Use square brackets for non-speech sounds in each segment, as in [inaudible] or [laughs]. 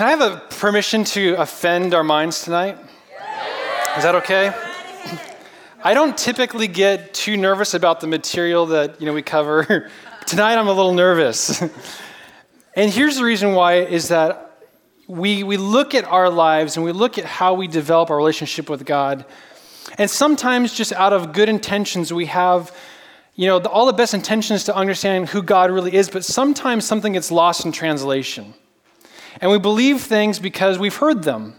Can I have a permission to offend our minds tonight? Is that okay? I don't typically get too nervous about the material that you know we cover. [laughs] tonight I'm a little nervous. [laughs] and here's the reason why is that we, we look at our lives and we look at how we develop our relationship with God. And sometimes just out of good intentions we have you know, all the best intentions to understand who God really is, but sometimes something gets lost in translation. And we believe things because we've heard them.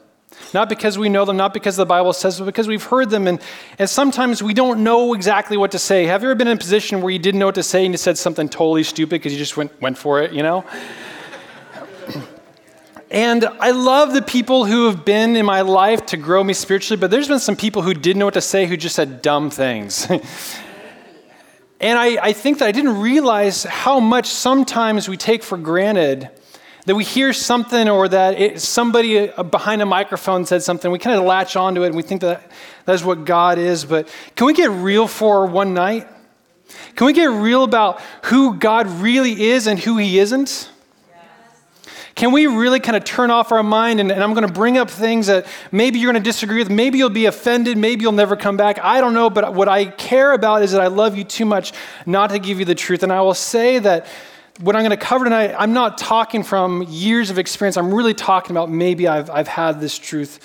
Not because we know them, not because the Bible says, but because we've heard them. And, and sometimes we don't know exactly what to say. Have you ever been in a position where you didn't know what to say and you said something totally stupid because you just went, went for it, you know? and I love the people who have been in my life to grow me spiritually, but there's been some people who didn't know what to say who just said dumb things. [laughs] and I, I think that I didn't realize how much sometimes we take for granted that we hear something or that it, somebody uh, behind a microphone said something, we kind of latch onto it and we think that that's what God is. But can we get real for one night? Can we get real about who God really is and who He isn't? Can we really kind of turn off our mind? And, and I'm going to bring up things that maybe you're going to disagree with. Maybe you'll be offended. Maybe you'll never come back. I don't know. But what I care about is that I love you too much not to give you the truth. And I will say that what I'm going to cover tonight, I'm not talking from years of experience. I'm really talking about maybe I've, I've had this truth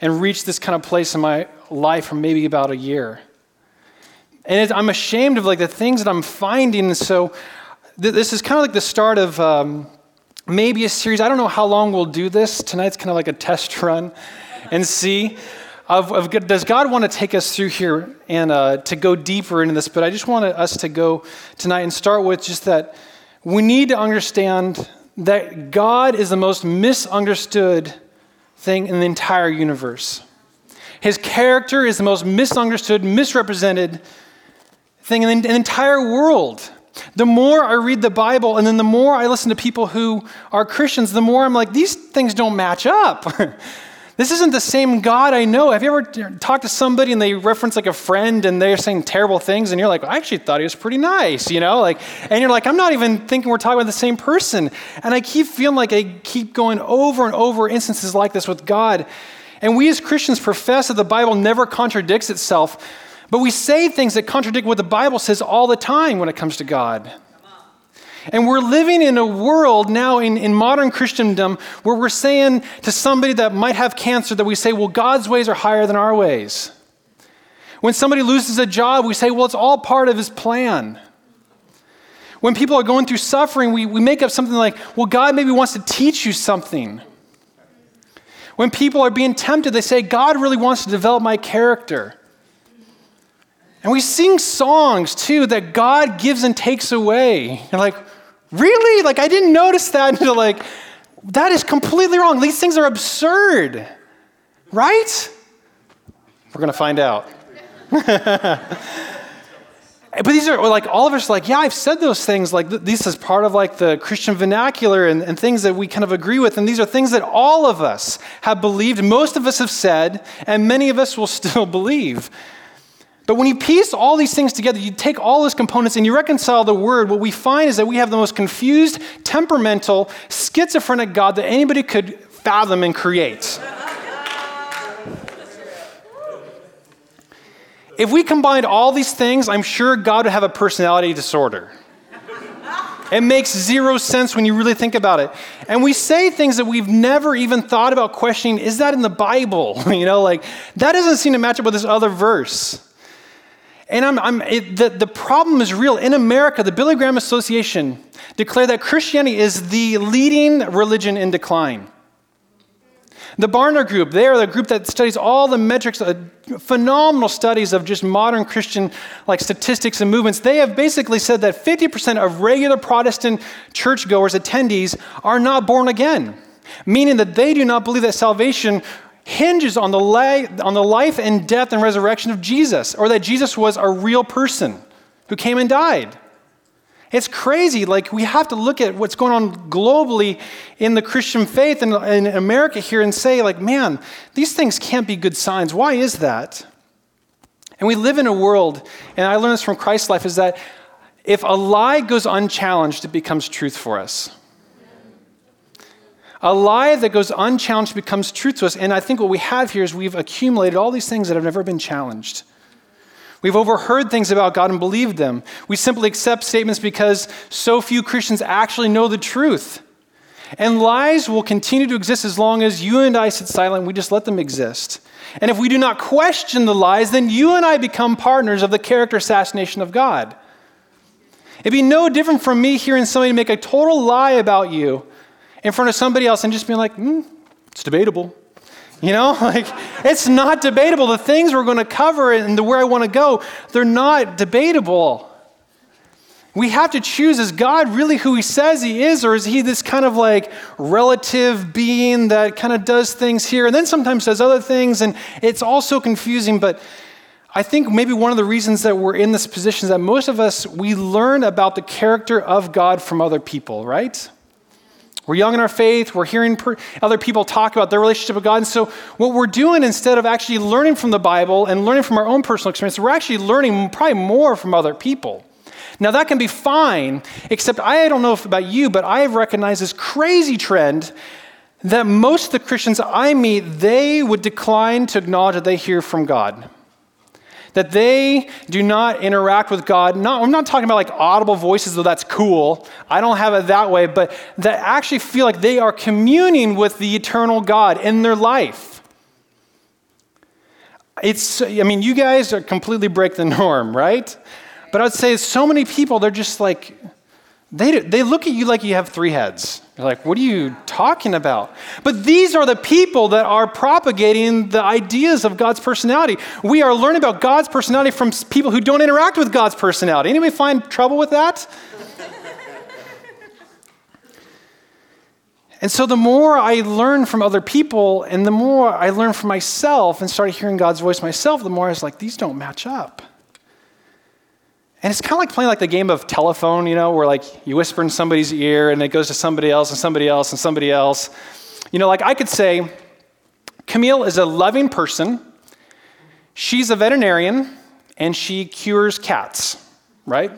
and reached this kind of place in my life for maybe about a year. And I'm ashamed of like the things that I'm finding. So th- this is kind of like the start of um, maybe a series. I don't know how long we'll do this. Tonight's kind of like a test [laughs] run and see. Of, of, does God want to take us through here and uh, to go deeper into this? But I just want us to go tonight and start with just that we need to understand that God is the most misunderstood thing in the entire universe. His character is the most misunderstood, misrepresented thing in the entire world. The more I read the Bible and then the more I listen to people who are Christians, the more I'm like, these things don't match up. [laughs] This isn't the same God I know. Have you ever talked to somebody and they reference like a friend and they're saying terrible things and you're like, I actually thought he was pretty nice, you know? Like, and you're like, I'm not even thinking we're talking about the same person. And I keep feeling like I keep going over and over instances like this with God. And we as Christians profess that the Bible never contradicts itself, but we say things that contradict what the Bible says all the time when it comes to God. And we're living in a world now in, in modern Christendom where we're saying to somebody that might have cancer that we say, well, God's ways are higher than our ways. When somebody loses a job, we say, well, it's all part of his plan. When people are going through suffering, we, we make up something like, well, God maybe wants to teach you something. When people are being tempted, they say, God really wants to develop my character. And we sing songs too that God gives and takes away. Like, Really? Like, I didn't notice that [laughs] until, like, that is completely wrong. These things are absurd, right? We're going to find out. [laughs] but these are like all of us are like yeah i've said those things like this is part of like the christian vernacular and, and things that we kind of agree with and these are things that all of us have believed most of us have said and many of us will [laughs] still believe but when you piece all these things together, you take all those components and you reconcile the word, what we find is that we have the most confused, temperamental, schizophrenic God that anybody could fathom and create. if we combined all these things, I'm sure God would have a personality disorder. It makes zero sense when you really think about it. And we say things that we've never even thought about questioning is that in the Bible? [laughs] you know, like that doesn't seem to match up with this other verse. And I'm, I'm, it, the, the problem is real. In America, the Billy Graham Association declared that Christianity is the leading religion in decline. The Barna Group, they are the group that studies all the metrics, uh, phenomenal studies of just modern Christian like statistics and movements. They have basically said that 50% of regular Protestant churchgoers, attendees, are not born again, meaning that they do not believe that salvation hinges on the, la- on the life and death and resurrection of Jesus, or that Jesus was a real person who came and died. It's crazy. Like, we have to look at what's going on globally in the Christian faith and in America here and say, like, man, these things can't be good signs. Why is that? And we live in a world, and I learned this from Christ's life, is that if a lie goes unchallenged, it becomes truth for us. A lie that goes unchallenged becomes truth to us. And I think what we have here is we've accumulated all these things that have never been challenged. We've overheard things about God and believed them. We simply accept statements because so few Christians actually know the truth. And lies will continue to exist as long as you and I sit silent, we just let them exist. And if we do not question the lies, then you and I become partners of the character assassination of God. It'd be no different from me hearing somebody make a total lie about you in front of somebody else and just being like, hmm, it's debatable. You know, [laughs] like it's not debatable. The things we're going to cover and the where I want to go, they're not debatable. We have to choose is God really who he says he is, or is he this kind of like relative being that kind of does things here and then sometimes does other things? And it's all so confusing. But I think maybe one of the reasons that we're in this position is that most of us, we learn about the character of God from other people, right? We're young in our faith. We're hearing per- other people talk about their relationship with God. And so, what we're doing instead of actually learning from the Bible and learning from our own personal experience, we're actually learning probably more from other people. Now, that can be fine, except I don't know about you, but I have recognized this crazy trend that most of the Christians I meet, they would decline to acknowledge that they hear from God that they do not interact with God. Not, I'm not talking about like audible voices, though that's cool. I don't have it that way, but that actually feel like they are communing with the eternal God in their life. It's, I mean, you guys are completely break the [laughs] norm, right? But I'd say so many people, they're just like, they, they look at you like you have three heads. You're like, what are you talking about? But these are the people that are propagating the ideas of God's personality. We are learning about God's personality from people who don't interact with God's personality. Anybody find trouble with that? and so the more I learn from other people and the more I learn from myself and started hearing God's voice myself, the more I was like, these don't match up. And it's kind of like playing like the game of telephone, you know, where like you whisper in somebody's ear and it goes to somebody else and somebody else and somebody else. You know, like I could say, Camille is a loving person. She's a veterinarian and she cures cats, right?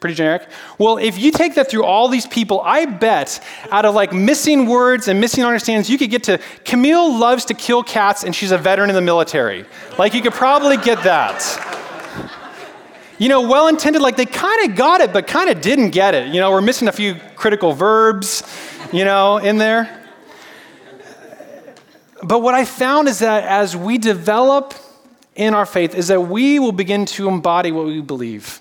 Pretty generic. Well, if you take that through all these people, I bet out of like missing words and missing understandings, you could get to Camille loves to kill cats and she's a veteran in the military. Like you could probably get that you know, well intended, like they kind of got it, but kind of didn't get it. You know, we're missing a few critical verbs, you know, in there. But what I found is that as we develop in our faith, is that we will begin to embody what we believe.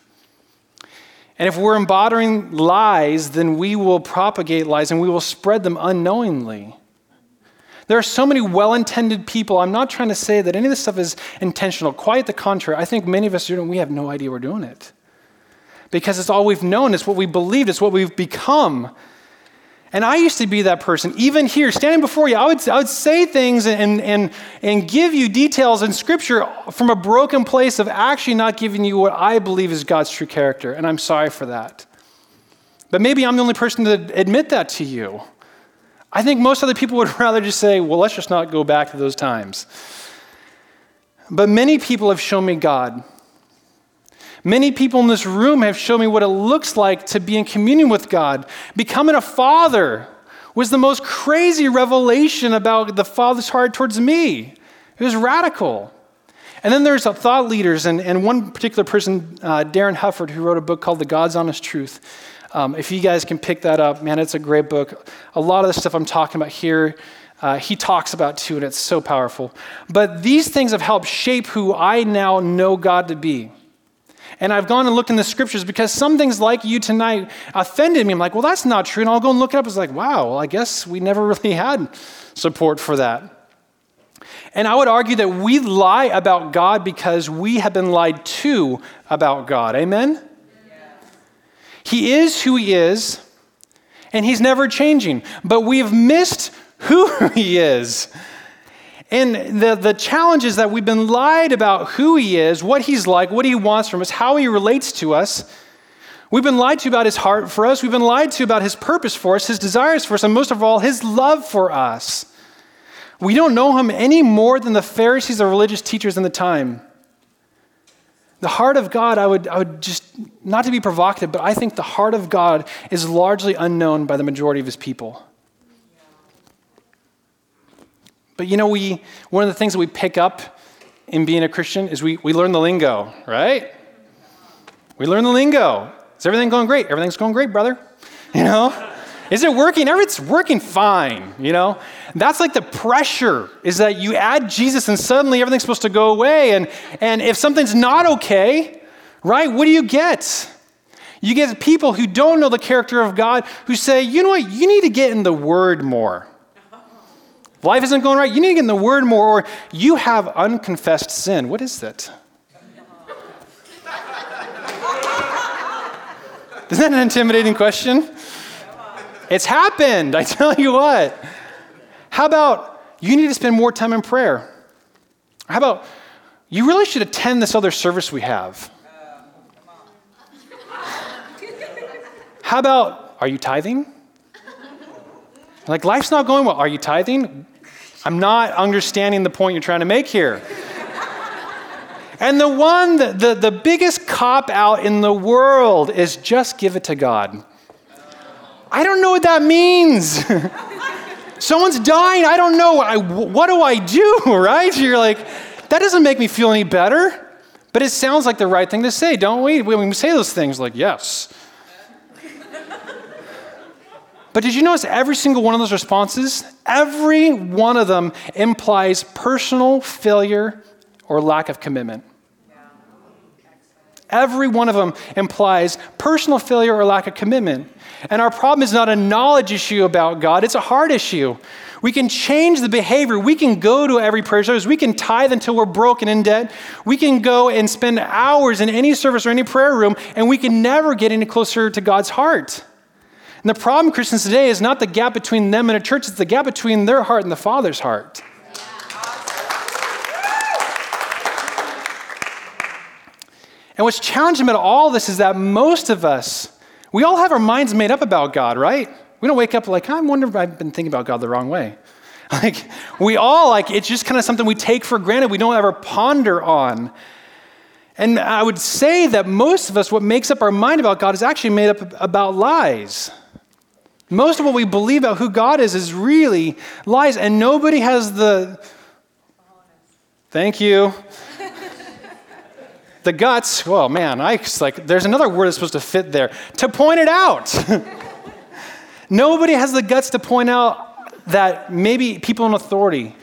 And if we're embodying lies, then we will propagate lies and we will spread them unknowingly. There are so many well intended people. I'm not trying to say that any of this stuff is intentional. Quite the contrary. I think many of us are doing we have no idea we're doing it. Because it's all we've known, it's what we believed, it's what we've become. And I used to be that person. Even here, standing before you, I would, I would say things and, and, and give you details in Scripture from a broken place of actually not giving you what I believe is God's true character. And I'm sorry for that. But maybe I'm the only person to admit that to you. I think most other people would [laughs] rather just say, well, let's just not go back to those times. But many people have shown me God. Many people in this room have shown me what it looks like to be in communion with God. Becoming a father was the most crazy revelation about the Father's heart towards me. It was radical. And then there's thought leaders, and, and one particular person, uh, Darin Hufford, who wrote a book called The God's Honest Truth. Um, if you guys can pick that up, man, it's a great book. A lot of the stuff I'm talking about here, uh, he talks about too, and it's so powerful. But these things have helped shape who I now know God to be. And I've gone and looked in the scriptures because some things like you tonight offended me. I'm like, well, that's not true. And I'll go and look it up. It's like, wow, well, I guess we never [laughs] really had support for that. And I would argue that we lie about God because we have been lied to about God. Amen? He is who he is, and he's never changing. But we've missed who [laughs] he is. And the, the challenge is that we've been lied about who he is, what he's like, what he wants from us, how he relates to us. We've been lied to about his heart for us. We've been lied to about his purpose for us, his desires for us, and most of all, his love for us. We don't know him any more than the Pharisees or religious teachers in the time. The heart of God, I would, I would just, not to be provocative, but I think the heart of God is largely unknown by the majority of his people. But you know, we, one of the things that we pick up in being a Christian is we, we learn the lingo, right? We learn the lingo. Is everything going great? Everything's going great, brother. You know? Is it working? Everything's working fine, you know? That's like the pressure is that you add Jesus and suddenly everything's supposed to go away. And, and if something's not okay, right, what do you get? You get people who don't know the character of God who say, you know what, you need to get in the Word more. Life isn't going right, you need to get in the Word more, or you have unconfessed sin. What is that? Isn't that an intimidating question? It's happened, [laughs] I tell you what. How about you need to spend more time in prayer? How about you really should attend this other service we have? [laughs] How about are you tithing? Like life's not going well. Are you tithing? I'm not understanding the point you're trying to make here. [laughs] and the one, the, the, the biggest cop out in the world is just give it to God. I don't know what that means. [laughs] Someone's dying. I don't know. I, what do I do, [laughs] right? You're like, that doesn't make me feel any better. But it sounds like the right thing to say, don't we? When we say those things, like, yes. But did you notice every single one of those responses? Every one of them implies personal failure or lack of commitment. Every one of them implies personal failure or lack of commitment. And our problem is not a knowledge issue about God, it's a heart issue. We can change the behavior. We can go to every prayer service. We can tithe until we're broken in debt. We can go and spend hours in any service or any prayer room, and we can never get any closer to God's heart. And the problem, Christians today, is not the gap between them and a church, it's the gap between their heart and the Father's heart. And what's challenging about all this is that most of us, we all have our minds made up about God, right? We don't wake up like, I wonder if I've been thinking about God the wrong way. [laughs] Like, we all, like, it's just kind of something we take for granted, we don't ever ponder on. And I would say that most of us, what makes up our mind about God is actually made up about lies. Most of what we believe about who God is is really lies, and nobody has the. Thank you the guts, well, man, I like, there's another word that's supposed to fit there, to point it out. [laughs] Nobody has the guts to point out that maybe people in authority,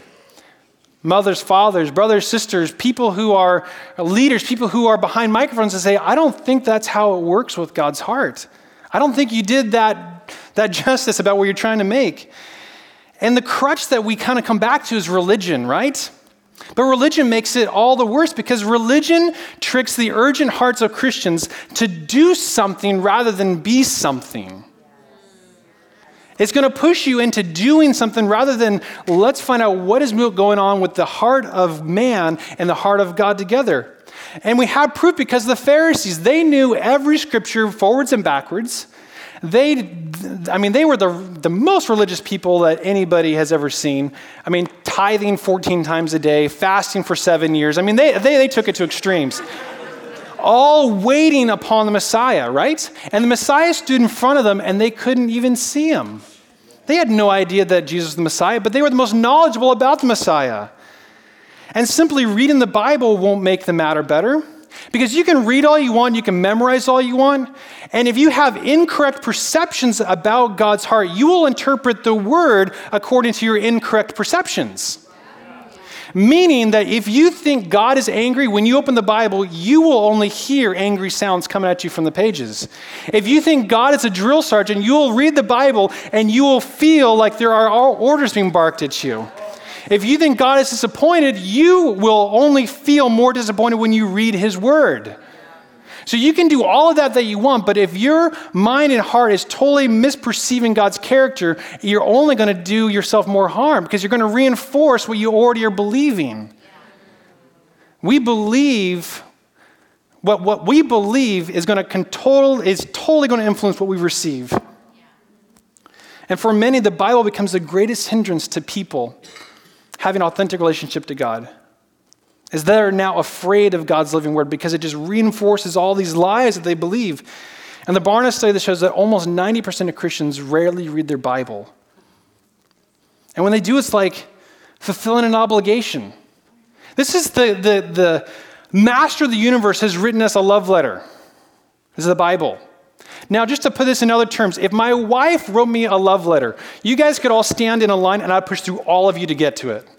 mothers, fathers, brothers, sisters, people who are leaders, people who are behind microphones and say, I don't think that's how it works with God's heart. I don't think you did that, that justice about what you're trying to make. And the crutch that we kind of come back to is religion, right? But religion makes it all the worse because religion tricks the urgent hearts of Christians to do something rather than be something. It's going to push you into doing something rather than let's find out what is going on with the heart of man and the heart of God together. And we have proof because the Pharisees, they knew every scripture forwards and backwards. They, I mean, they were the, the most religious people that anybody has ever seen. I mean, tithing 14 times a day, fasting for seven years. I mean, they, they, they took it to extremes. All waiting upon the Messiah, right? And the Messiah stood in front of them and they couldn't even see him. They had no idea that Jesus was the Messiah, but they were the most knowledgeable about the Messiah. And simply reading the Bible won't make the matter better. Because you can read all you want, you can memorize all you want, and if you have incorrect perceptions about God's heart, you will interpret the word according to your incorrect perceptions. Meaning that if you think God is angry, when you open the Bible, you will only hear angry sounds coming at you from the pages. If you think God is a drill sergeant, you will read the Bible and you will feel like there are orders being barked at you. If you think God is disappointed, you will only feel more disappointed when you read His Word. So you can do all of that that you want, but if your mind and heart is totally misperceiving God's character, you're only going to do yourself more harm because you're going to reinforce what you already are believing. We believe what, what we believe is going to total, is totally going to influence what we receive. And for many, the Bible becomes the greatest hindrance to people having an authentic relationship to God is they're now afraid of God's living word because it just reinforces all these lies that they believe. And the Barna study that shows that almost 90% of Christians rarely read their Bible. And when they do, it's like fulfilling an obligation. This is the, the, the master of the universe has written us a love letter. This is the Bible. Now, just to put this in other terms, if my wife wrote me a love letter, you guys could all stand in a line and I'd push through all of you to get to it. [laughs]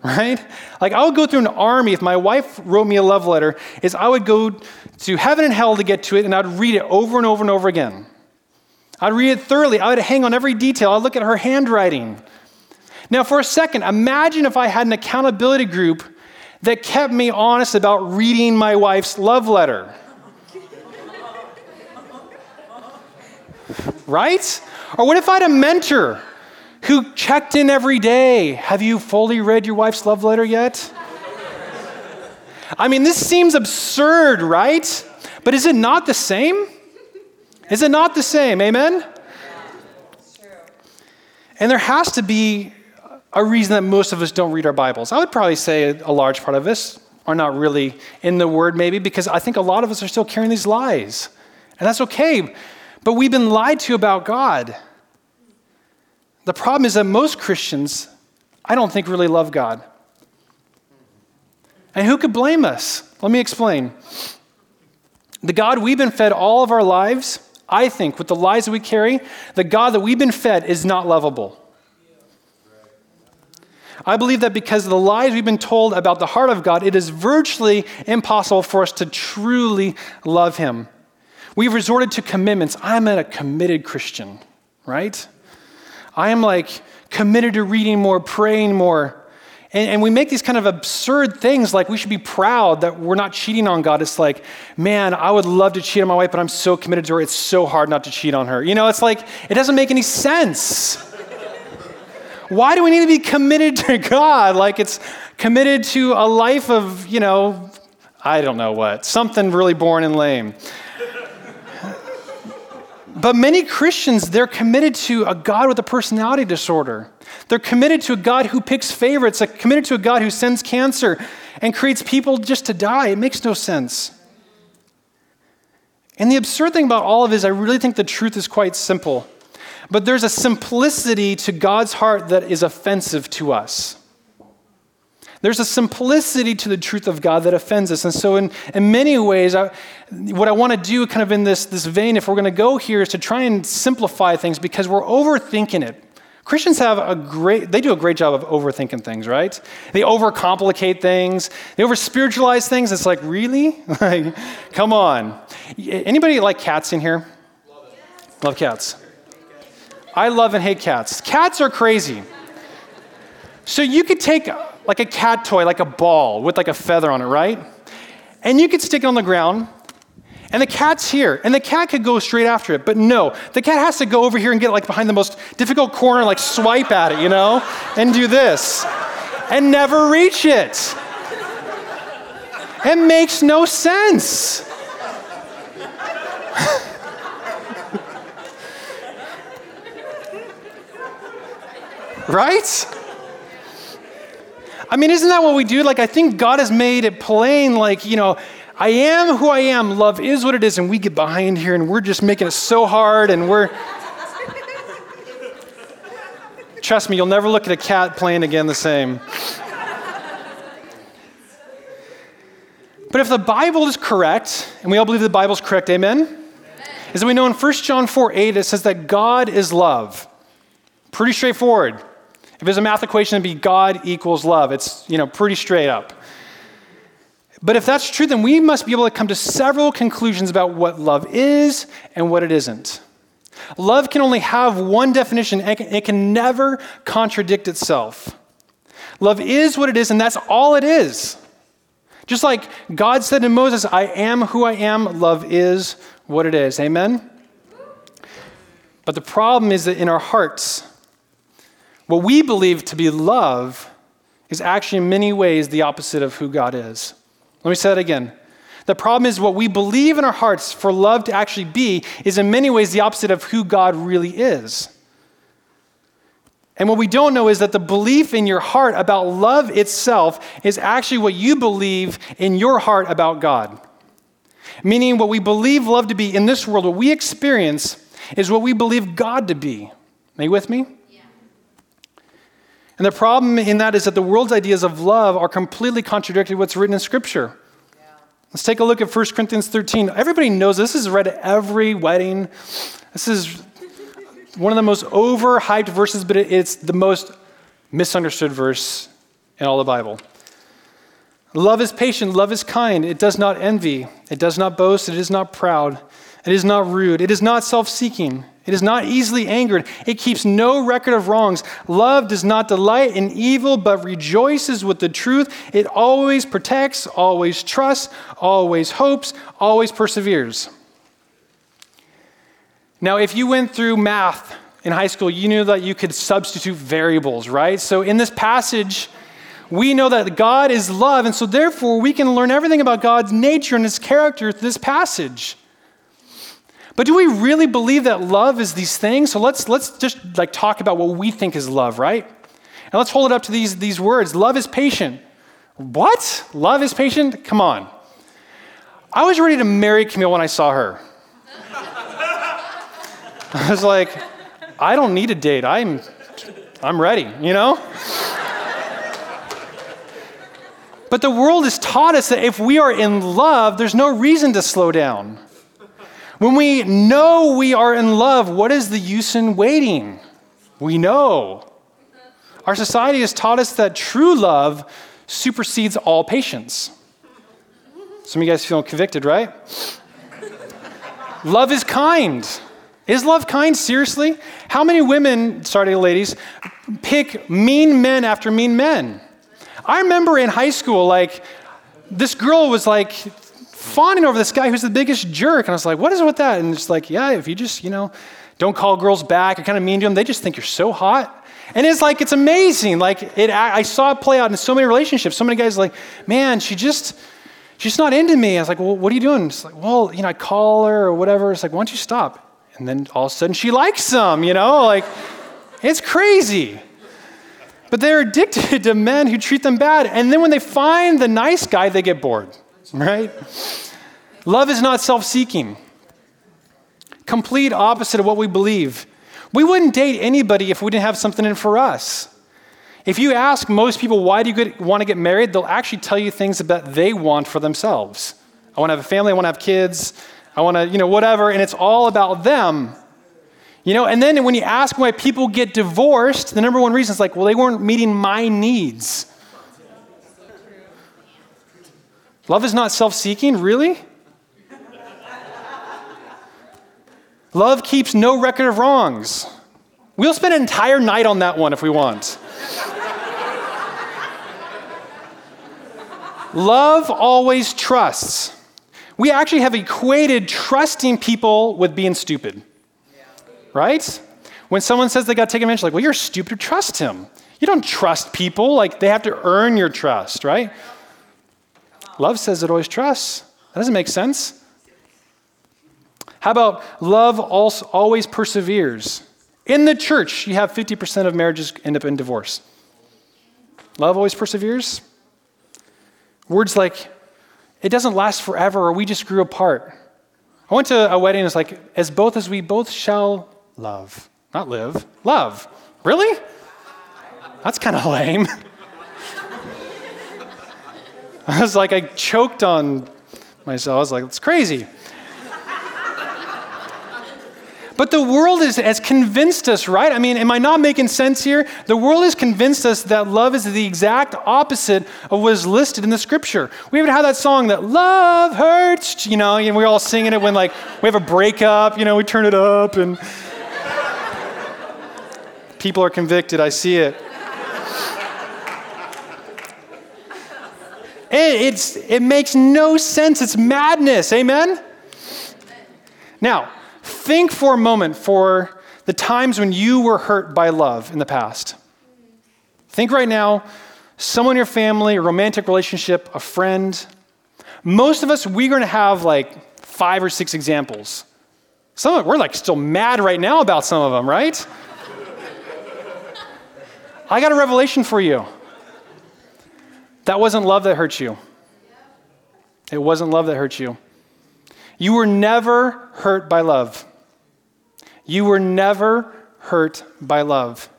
Right? Like I would go through an army if my wife wrote me a love letter, is I would go to heaven and hell to get to it and I'd read it over and over and over again. I'd read it thoroughly. I would hang on every detail. I'd look at her handwriting. Now, for a second, imagine if I had an accountability group that kept me honest about reading my wife's love letter. Right? Or what if I had a mentor who checked in every day? Have you fully read your wife's love letter yet? I mean, this seems absurd, right? But is it not the same? Is it not the same? Amen? And there has to be a reason that most of us don't read our Bibles. I would probably say a large part of us are not really in the Word, maybe, because I think a lot of us are still carrying these lies. And that's okay. But we've been lied to about God. The problem is that most Christians, I don't think, really love God. And who could blame us? Let me explain. The God we've been fed all of our lives, I think, with the lies that we carry, the God that we've been fed is not lovable. I believe that because of the lies we've been told about the heart of God, it is virtually impossible for us to truly love Him. We've resorted to commitments. I'm a committed Christian, right? I am like committed to reading more, praying more. And, and, we make these kind of absurd things like we should be proud that we're not cheating on God. It's like, man, I would love to cheat on my wife, but I'm so committed to her. It's so hard not to cheat on her. You know, it's like, it doesn't make any sense. Why do we need to be committed to God? Like it's committed to a life of, you know, I don't know what, something really boring and lame. But many Christians, they're committed to a God with a personality disorder. They're committed to a God who picks favorites, they're committed to a God who sends cancer and creates people just to die. It makes no sense. And the absurd thing about all of it is, I really think the truth is quite simple. But there's a simplicity to God's heart that is offensive to us. There's a simplicity to the truth of God that offends us. And so, in, in many ways, I, what I want to do, kind of in this, this vein, if we're going to go here, is to try and simplify things because we're overthinking it. Christians have a great, they do a great job of overthinking things, right? They overcomplicate things, they over spiritualize things. It's like, really? [laughs] like, come on. Anybody like cats in here? Love, Love cats. I love and hate cats. Cats are crazy. So you could take like a cat toy, like a ball with like a feather on it, right? And you could stick it on the ground, and the cat's here, and the cat could go straight after it. But no, the cat has to go over here and get like behind the most difficult corner, like swipe at it, you know, and do this, and never reach it. It makes no sense. [laughs] right? I mean, isn't that what we do? Like, I think God has made it plain, like, you know, I am who I am, love is what it is, and we get behind here and we're just making it so hard and we're. [laughs] Trust me, you'll never look at a cat playing again the same. But if the Bible is correct, and we all believe the Bible is correct, amen? amen? Is that we know in 1 John 4 8, it says that God is love. Pretty straightforward. If it's a math equation, it'd be God equals love. It's, you know, pretty straight up. But if that's true, then we must be able to come to several conclusions about what love is and what it isn't. Love can only have one definition, and it can never contradict itself. Love is what it is, and that's all it is. Just like God said to Moses, I am who I am, love is what it is. Amen? But the problem is that in our hearts, what we believe to be love is actually, in many ways, the opposite of who God is. Let me say that again. The problem is what we believe in our hearts for love to actually be is, in many ways, the opposite of who God really is. And what we don't know is that the belief in your heart about love itself is actually what you believe in your heart about God. Meaning, what we believe love to be in this world, what we experience, is what we believe God to be. Are you with me? And the problem in that is that the world's ideas of love are completely contradictory to what's written in Scripture. Yeah. Let's take a look at 1 Corinthians 13. Everybody knows this. this is read at every wedding. This is one of the most overhyped verses, but it's the most misunderstood verse in all the Bible. Love is patient, love is kind, it does not envy, it does not boast, it is not proud, it is not rude, it is not self seeking, it is not easily angered, it keeps no record of wrongs. Love does not delight in evil, but rejoices with the truth. It always protects, always trusts, always hopes, always perseveres. Now, if you went through math in high school, you knew that you could substitute variables, right? So in this passage, we know that God is love, and so therefore we can learn everything about God's nature and his character through this passage. But do we really believe that love is these things? So let's let's just like talk about what we think is love, right? And let's hold it up to these, these words. Love is patient. What? Love is patient? Come on. I was ready to marry Camille when I saw her. I was like, I don't need a date. I'm I'm ready, you know? But the world has taught us that if we are in love, there's no reason to slow down. When we know we are in love, what is the use in waiting? We know. Our society has taught us that true love supersedes all patience. Some of you guys feeling convicted, right? love is kind. Is love kind? Seriously? How many women, sorry, ladies, pick mean men after mean men? I remember in high school, like, this girl was like fawning over this guy who's the biggest jerk. And I was like, what is it with that? And it's like, yeah, if you just, you know, don't call girls back, you're kind of mean to them, they just think you're so hot. And it's like, it's amazing. Like, it, I saw it play out in so many relationships. So many guys like, man, she just, she's not into me. I was like, well, what are you doing? It's like, well, you know, I call her or whatever. It's like, why don't you stop? And then all of a sudden she likes them, you know? Like, it's crazy. But they're addicted [laughs] to men who treat them bad. And then when they find the nice guy, they get bored, [laughs] right? Love is not self seeking. Complete opposite of what we believe. We wouldn't date anybody if we didn't have something in for us. If you ask most people, why do you get, want to get married, they'll actually tell you things that they want for themselves. I want to have a family, I want to have kids, I want to, you know, whatever, and it's all about them. You know, and then when you ask why people get divorced, the number one reason is like, well, they weren't meeting my needs. Love is not self seeking, really? Love keeps no record of wrongs. We'll spend an entire night on that one if we want. Love always trusts. We actually have equated trusting people with being stupid right? When someone says they got taken advantage, like, well, you're stupid to trust him. You don't trust people. Like, they have to earn your trust, right? Love says it always trusts. That doesn't make sense. How about love also always perseveres? In the church, you have 50% of marriages end up in divorce. Love always perseveres. Words like, it doesn't last forever, or we just grew apart. I went to a wedding, it's like, as both as we both shall love. Not live, love. Really? That's kind of lame. [laughs] [laughs] I was like, I choked on myself. I was like, it's crazy. But the world is, has convinced us, right? I mean, am I not making sense here? The world has convinced us that love is the exact opposite of what is listed in the scripture. We even have that song that love hurts, you know, and we're all singing it when like we have a breakup, you know, we turn it up and People are convicted. I see it. It, it's, it makes no sense. It's madness. Amen? Now, think for a moment for the times when you were hurt by love in the past. Think right now, someone in your family, a romantic relationship, a friend. Most of us, we're going to have like five or six examples. Some of we're like still mad right now about some of them, right? [laughs] I got a revelation for you. That wasn't love that hurt you. It wasn't love that hurt you. You were never hurt by love. You were never hurt by love.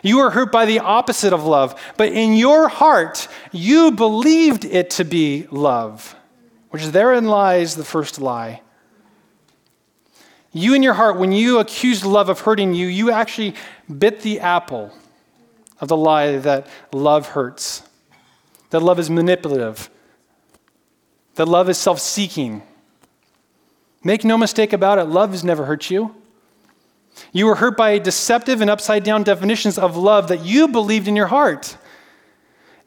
You were hurt by the opposite of love, but in your heart, you believed it to be love, which therein lies the first lie. You in your heart, when you accused love of hurting you, you actually bit the apple of the lie that love hurts, that love is manipulative, that love is self seeking. Make no mistake about it, love has never hurt you. You were hurt by deceptive and upside down definitions of love that you believed in your heart.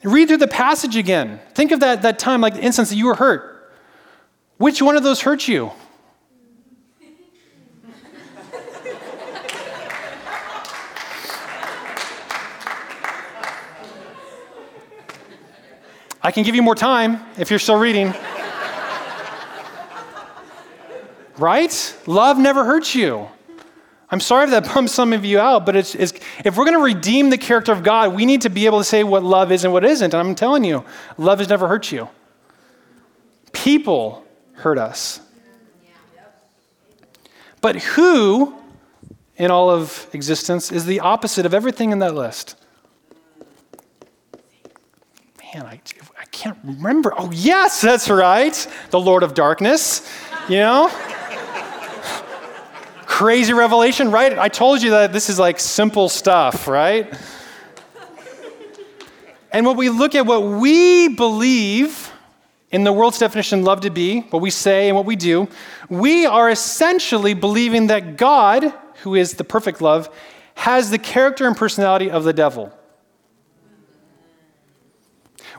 Read through the passage again. Think of that, that time, like the instance that you were hurt. Which one of those hurt you? I can give you more time if you're still reading. right? Love never hurts you. I'm sorry if that [laughs] bums some of you out, but it's, it's, if we're going to redeem the character of God, we need to be able to say what love is and what isn't. And I'm telling you, love has never hurt you. People hurt us. But who in all of existence is the opposite of everything in that list? Man, I can't remember. Oh, yes, that's right. The Lord of Darkness, you know? Crazy revelation, right? I told you that this is like simple stuff, right? And when we look at what we believe in the world's definition, of love to be, what we say and what we do, we are essentially believing that God, who is the perfect love, has the character and personality of the devil.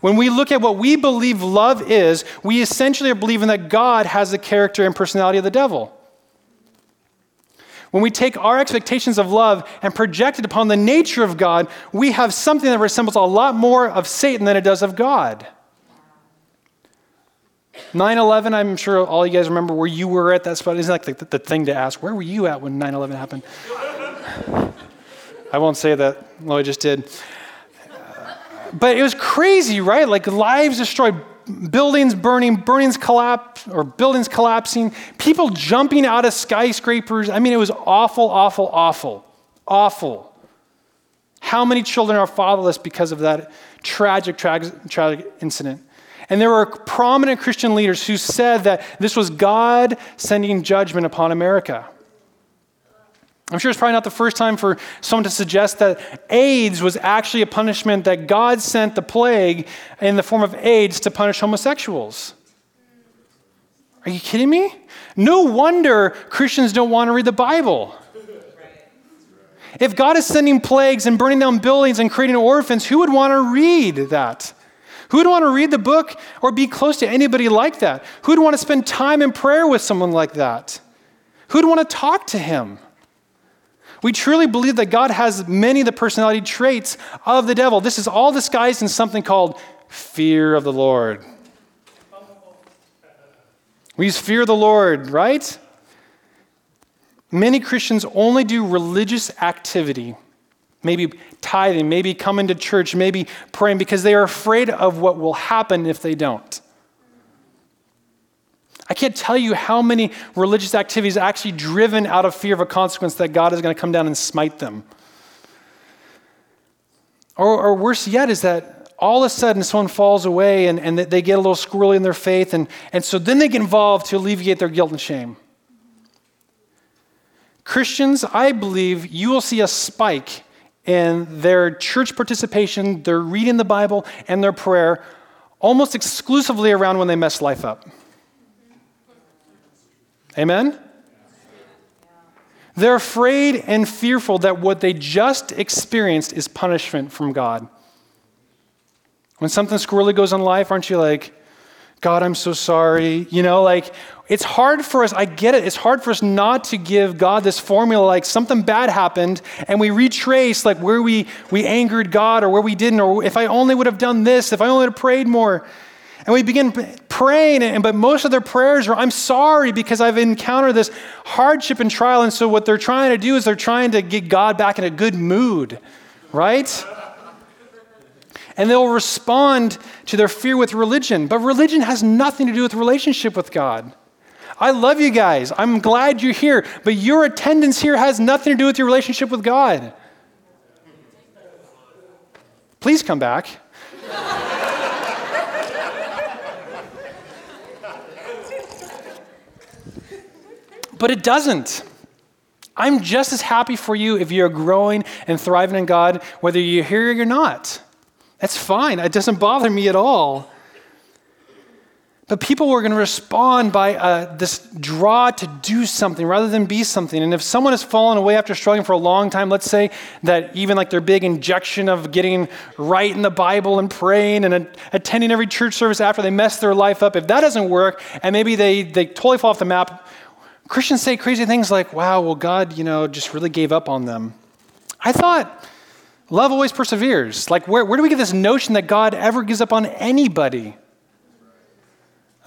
When we look at what we believe love is, we essentially are believing that God has the character and personality of the devil. When we take our expectations of love and project it upon the nature of God, we have something that resembles a lot more of Satan than it does of God. 9 11, I'm sure all you guys remember where you were at that spot. Isn't that like the, the thing to ask? Where were you at when 9 11 happened? I won't say that. Lloyd just did. But it was crazy, right? Like lives destroyed, buildings burning, buildings collapse or buildings collapsing, people jumping out of skyscrapers. I mean, it was awful, awful, awful, awful. How many children are fatherless because of that tragic, tragic, tragic incident? And there were prominent Christian leaders who said that this was God sending judgment upon America. I'm sure it's probably not the first time for someone to suggest that AIDS was actually a punishment that God sent the plague in the form of AIDS to punish homosexuals. Are you kidding me? No wonder Christians don't want to read the Bible. If God is sending plagues and burning down buildings and creating orphans, who would want to read that? Who would want to read the book or be close to anybody like that? Who would want to spend time in prayer with someone like that? Who would want to talk to him? We truly believe that God has many of the personality traits of the devil. This is all disguised in something called fear of the Lord. We use fear of the Lord, right? Many Christians only do religious activity, maybe tithing, maybe coming to church, maybe praying, because they are afraid of what will happen if they don't. I can't tell you how many religious activities are actually driven out of fear of a consequence that God is going to come down and smite them. Or, or worse yet, is that all of a sudden someone falls away and, and they get a little squirrely in their faith, and, and so then they get involved to alleviate their guilt and shame. Christians, I believe you will see a spike in their church participation, their reading the Bible, and their prayer almost exclusively around when they mess life up. Amen? They're afraid and fearful that what they just experienced is punishment from God. When something squirrely goes in life, aren't you like, God, I'm so sorry? You know, like, it's hard for us, I get it, it's hard for us not to give God this formula like something bad happened and we retrace like where we, we angered God or where we didn't, or if I only would have done this, if I only would have prayed more. And we begin praying, and, but most of their prayers are, I'm sorry because I've encountered this hardship and trial. And so what they're trying to do is they're trying to get God back in a good mood, right? And they'll respond to their fear with religion. But religion has nothing to do with relationship with God. I love you guys. I'm glad you're here. But your attendance here has nothing to do with your relationship with God. Please come back. But it doesn't. I'm just as happy for you if you're growing and thriving in God, whether you're here or you're not. That's fine. It doesn't bother me at all. But people were going to respond by uh, this draw to do something rather than be something. And if someone has fallen away after struggling for a long time, let's say that even like their big injection of getting right in the Bible and praying and attending every church service after they mess their life up, if that doesn't work and maybe they, they totally fall off the map, Christians say crazy things like, wow, well, God, you know, just really gave up on them. I thought love always perseveres. Like, where, where do we get this notion that God ever gives up on anybody?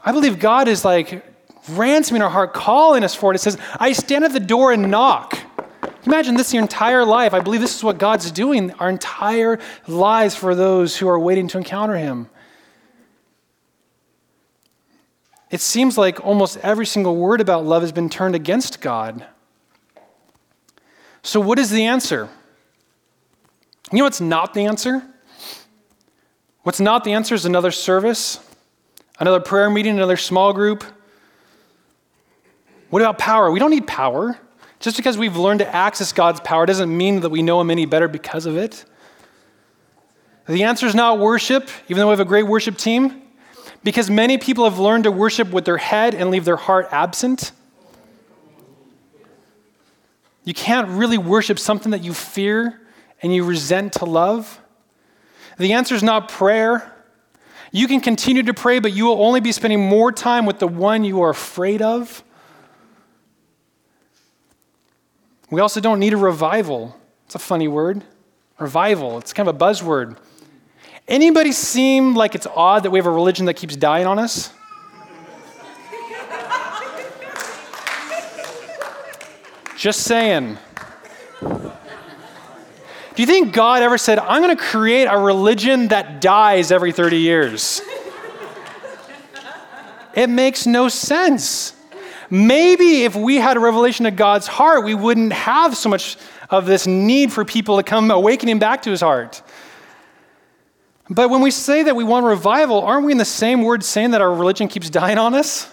I believe God is like ransoming our heart, calling us for it. It says, I stand at the door and knock. Imagine this your entire life. I believe this is what God's doing our entire lives for those who are waiting to encounter Him. It seems like almost every single word about love has been turned against God. So, what is the answer? You know what's not the answer? What's not the answer is another service Another prayer meeting, another small group. What about power? We don't need power. Just because we've learned to access God's power doesn't mean that we know Him any better because of it. The answer is not worship, even though we have a great worship team, because many people have learned to worship with their head and leave their heart absent. You can't really worship something that you fear and you resent to love. The answer is not prayer. You can continue to pray, but you will only be spending more time with the one you are afraid of. We also don't need a revival. It's a funny word. Revival. It's kind of a buzzword. Anybody seem like it's odd that we have a religion that keeps dying on us? Just saying. Do you think God ever said, I'm going to create a religion that dies every 30 years? it makes no sense. Maybe if we had a revelation of God's heart, we wouldn't have so much of this need for people to come awakening back to his heart. But when we say that we want revival, aren't we in the same word saying that our religion keeps dying on us?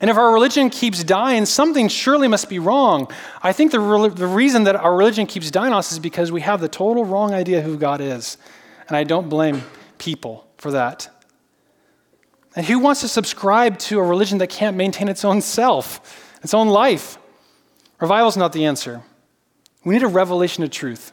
And if our religion keeps dying, something surely must be wrong. I think the, re- the reason that our religion keeps dying on us is because we have the total wrong idea who God is. And I don't blame people for that. And who wants to subscribe to a religion that can't maintain its own self, its own life? Revival is not the answer. We need a revelation of truth.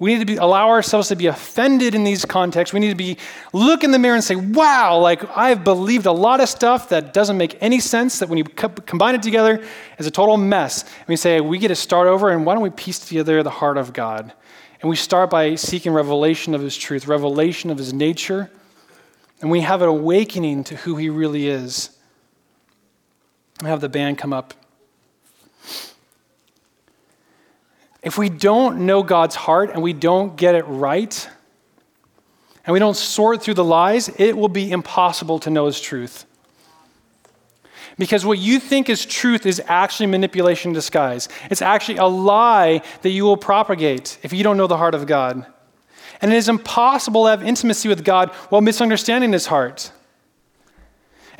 We need to be, allow ourselves to be offended in these contexts. We need to be look in the mirror and say, "Wow, like I've believed a lot of stuff that doesn't make any sense. That when you co- combine it together, is a total mess." And we say, "We get to start over, and why don't we piece together the heart of God?" And we start by seeking revelation of His truth, revelation of His nature, and we have an awakening to who He really is. I have the band come up. If we don't know God's heart and we don't get it right, and we don't sort through the lies, it will be impossible to know His truth. Because what you think is truth is actually manipulation in disguise. It's actually a lie that you will propagate if you don't know the heart of God. And it is impossible to have intimacy with God while misunderstanding His heart.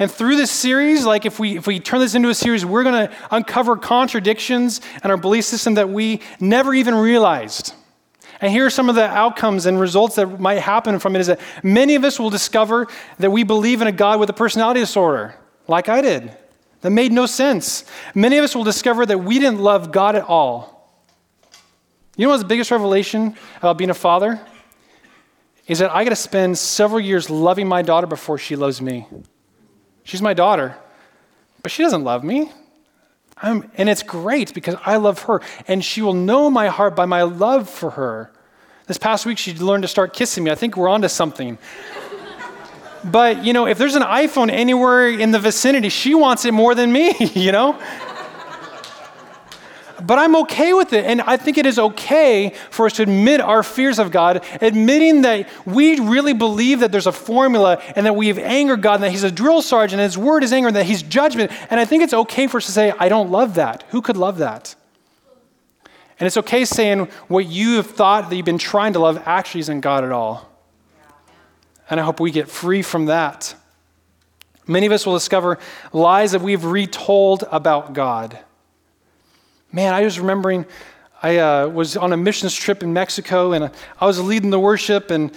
And through this series, like if we if we turn this into a series, we're going to uncover contradictions in our belief system that we never even realized. And here are some of the outcomes and results that might happen from it is that many of us will discover that we believe in a God with a personality disorder, like I did. That made no sense. Many of us will discover that we didn't love God at all. You know what's the biggest revelation about being a father? Is that I got to spend several years loving my daughter before she loves me. She's my daughter, but she doesn't love me. I'm, and it's great because I love her, and she will know my heart by my love for her. This past week, she learned to start kissing me. I think we're onto something. but, you know, if there's an iPhone anywhere in the vicinity, she wants it more than me, [laughs] you know? But I'm okay with it. And I think it is okay for us to admit our fears of God, admitting that we really believe that there's a formula and that we have angered God and that He's a drill sergeant and His word is anger and that He's judgment. And I think it's okay for us to say, I don't love that. Who could love that? And it's okay saying what you have thought that you've been trying to love actually isn't God at all. And I hope we get free from that. Many of us will discover lies that we've retold about God. Man, I was remembering I uh, was on a missions trip in Mexico and I was leading the worship and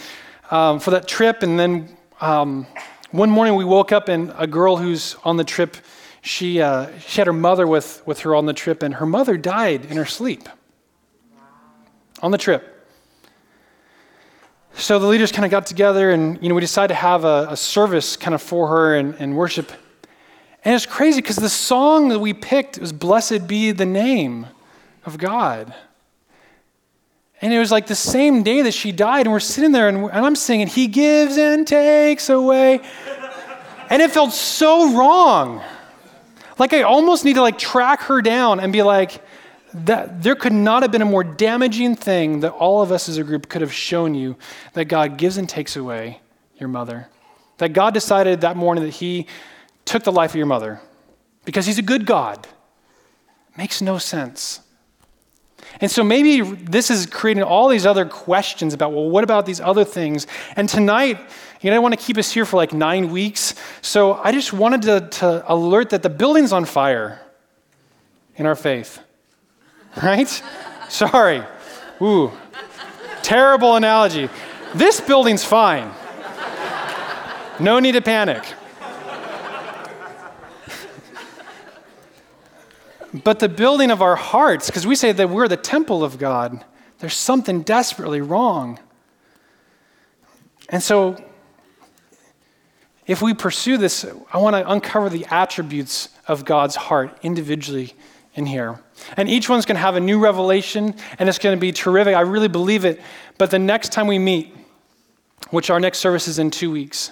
um, for that trip. And then um, one morning we woke up and a girl who's on the trip, she, uh, she had her mother with, with her on the trip and her mother died in her sleep on the trip. So the leaders kind of got together and you know we decided to have a, a service kind of for her and, and worship. And it's crazy because the song that we picked was Blessed Be the Name of God. And it was like the same day that she died, and we're sitting there and, and I'm singing, He gives and takes away. And it felt so wrong. Like I almost need to like track her down and be like, that there could not have been a more damaging thing that all of us as a group could have shown you that God gives and takes away your mother. That God decided that morning that He took the life of your mother because He's a good God. Makes no sense. And so maybe this is creating all these other questions about, well, what about these other things? And tonight, you know, I want to keep us here for like nine weeks. So I just wanted to, to alert that the building's on fire in our faith [laughs] right? Sorry. Ooh, terrible analogy. This building's fine. No need to panic. But the building of our hearts, because we say that we're the temple of God, there's something desperately wrong. And so, if we pursue this, I want to uncover the attributes of God's heart individually in here. And each one's going to have a new revelation, and it's going to be terrific. I really believe it. But the next time we meet, which our next service is in two weeks.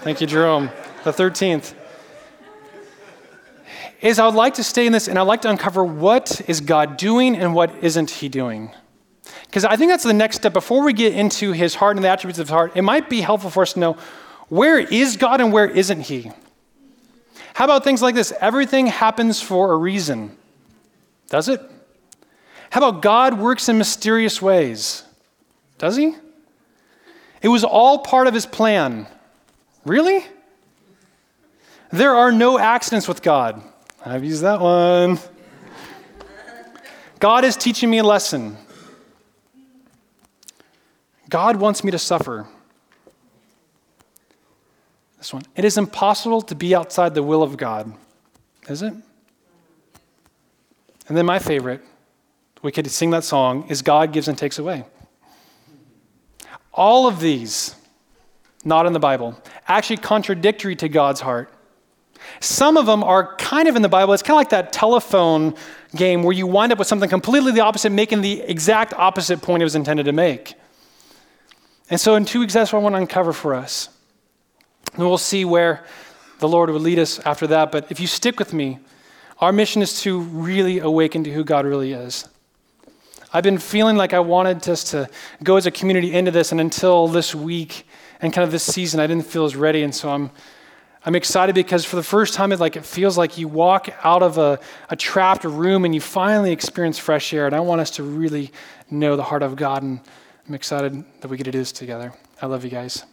Thank you, Jerome. The 13th. Is I would like to stay in this and I'd like to uncover what is God doing and what isn't He doing. Because I think that's the next step. Before we get into His heart and the attributes of His heart, it might be helpful for us to know where is God and where isn't He? How about things like this? Everything happens for a reason. Does it? How about God works in mysterious ways? Does he? It was all part of his plan. Really? There are no accidents with God. I've used that one. God is teaching me a lesson. God wants me to suffer. This one. It is impossible to be outside the will of God, is it? And then my favorite, we could sing that song, is God gives and takes away. All of these, not in the Bible, actually contradictory to God's heart. Some of them are kind of in the Bible. It's kind of like that telephone game where you wind up with something completely the opposite, making the exact opposite point it was intended to make. And so, in two weeks, that's what I want to uncover for us. And we'll see where the Lord would lead us after that. But if you stick with me, our mission is to really awaken to who God really is. I've been feeling like I wanted us to go as a community into this, and until this week and kind of this season, I didn't feel as ready. And so I'm, I'm excited because for the first time, it, like, it feels like you walk out of a, a trapped room and you finally experience fresh air. And I want us to really know the heart of God. And I'm excited that we get to do this together. I love you guys.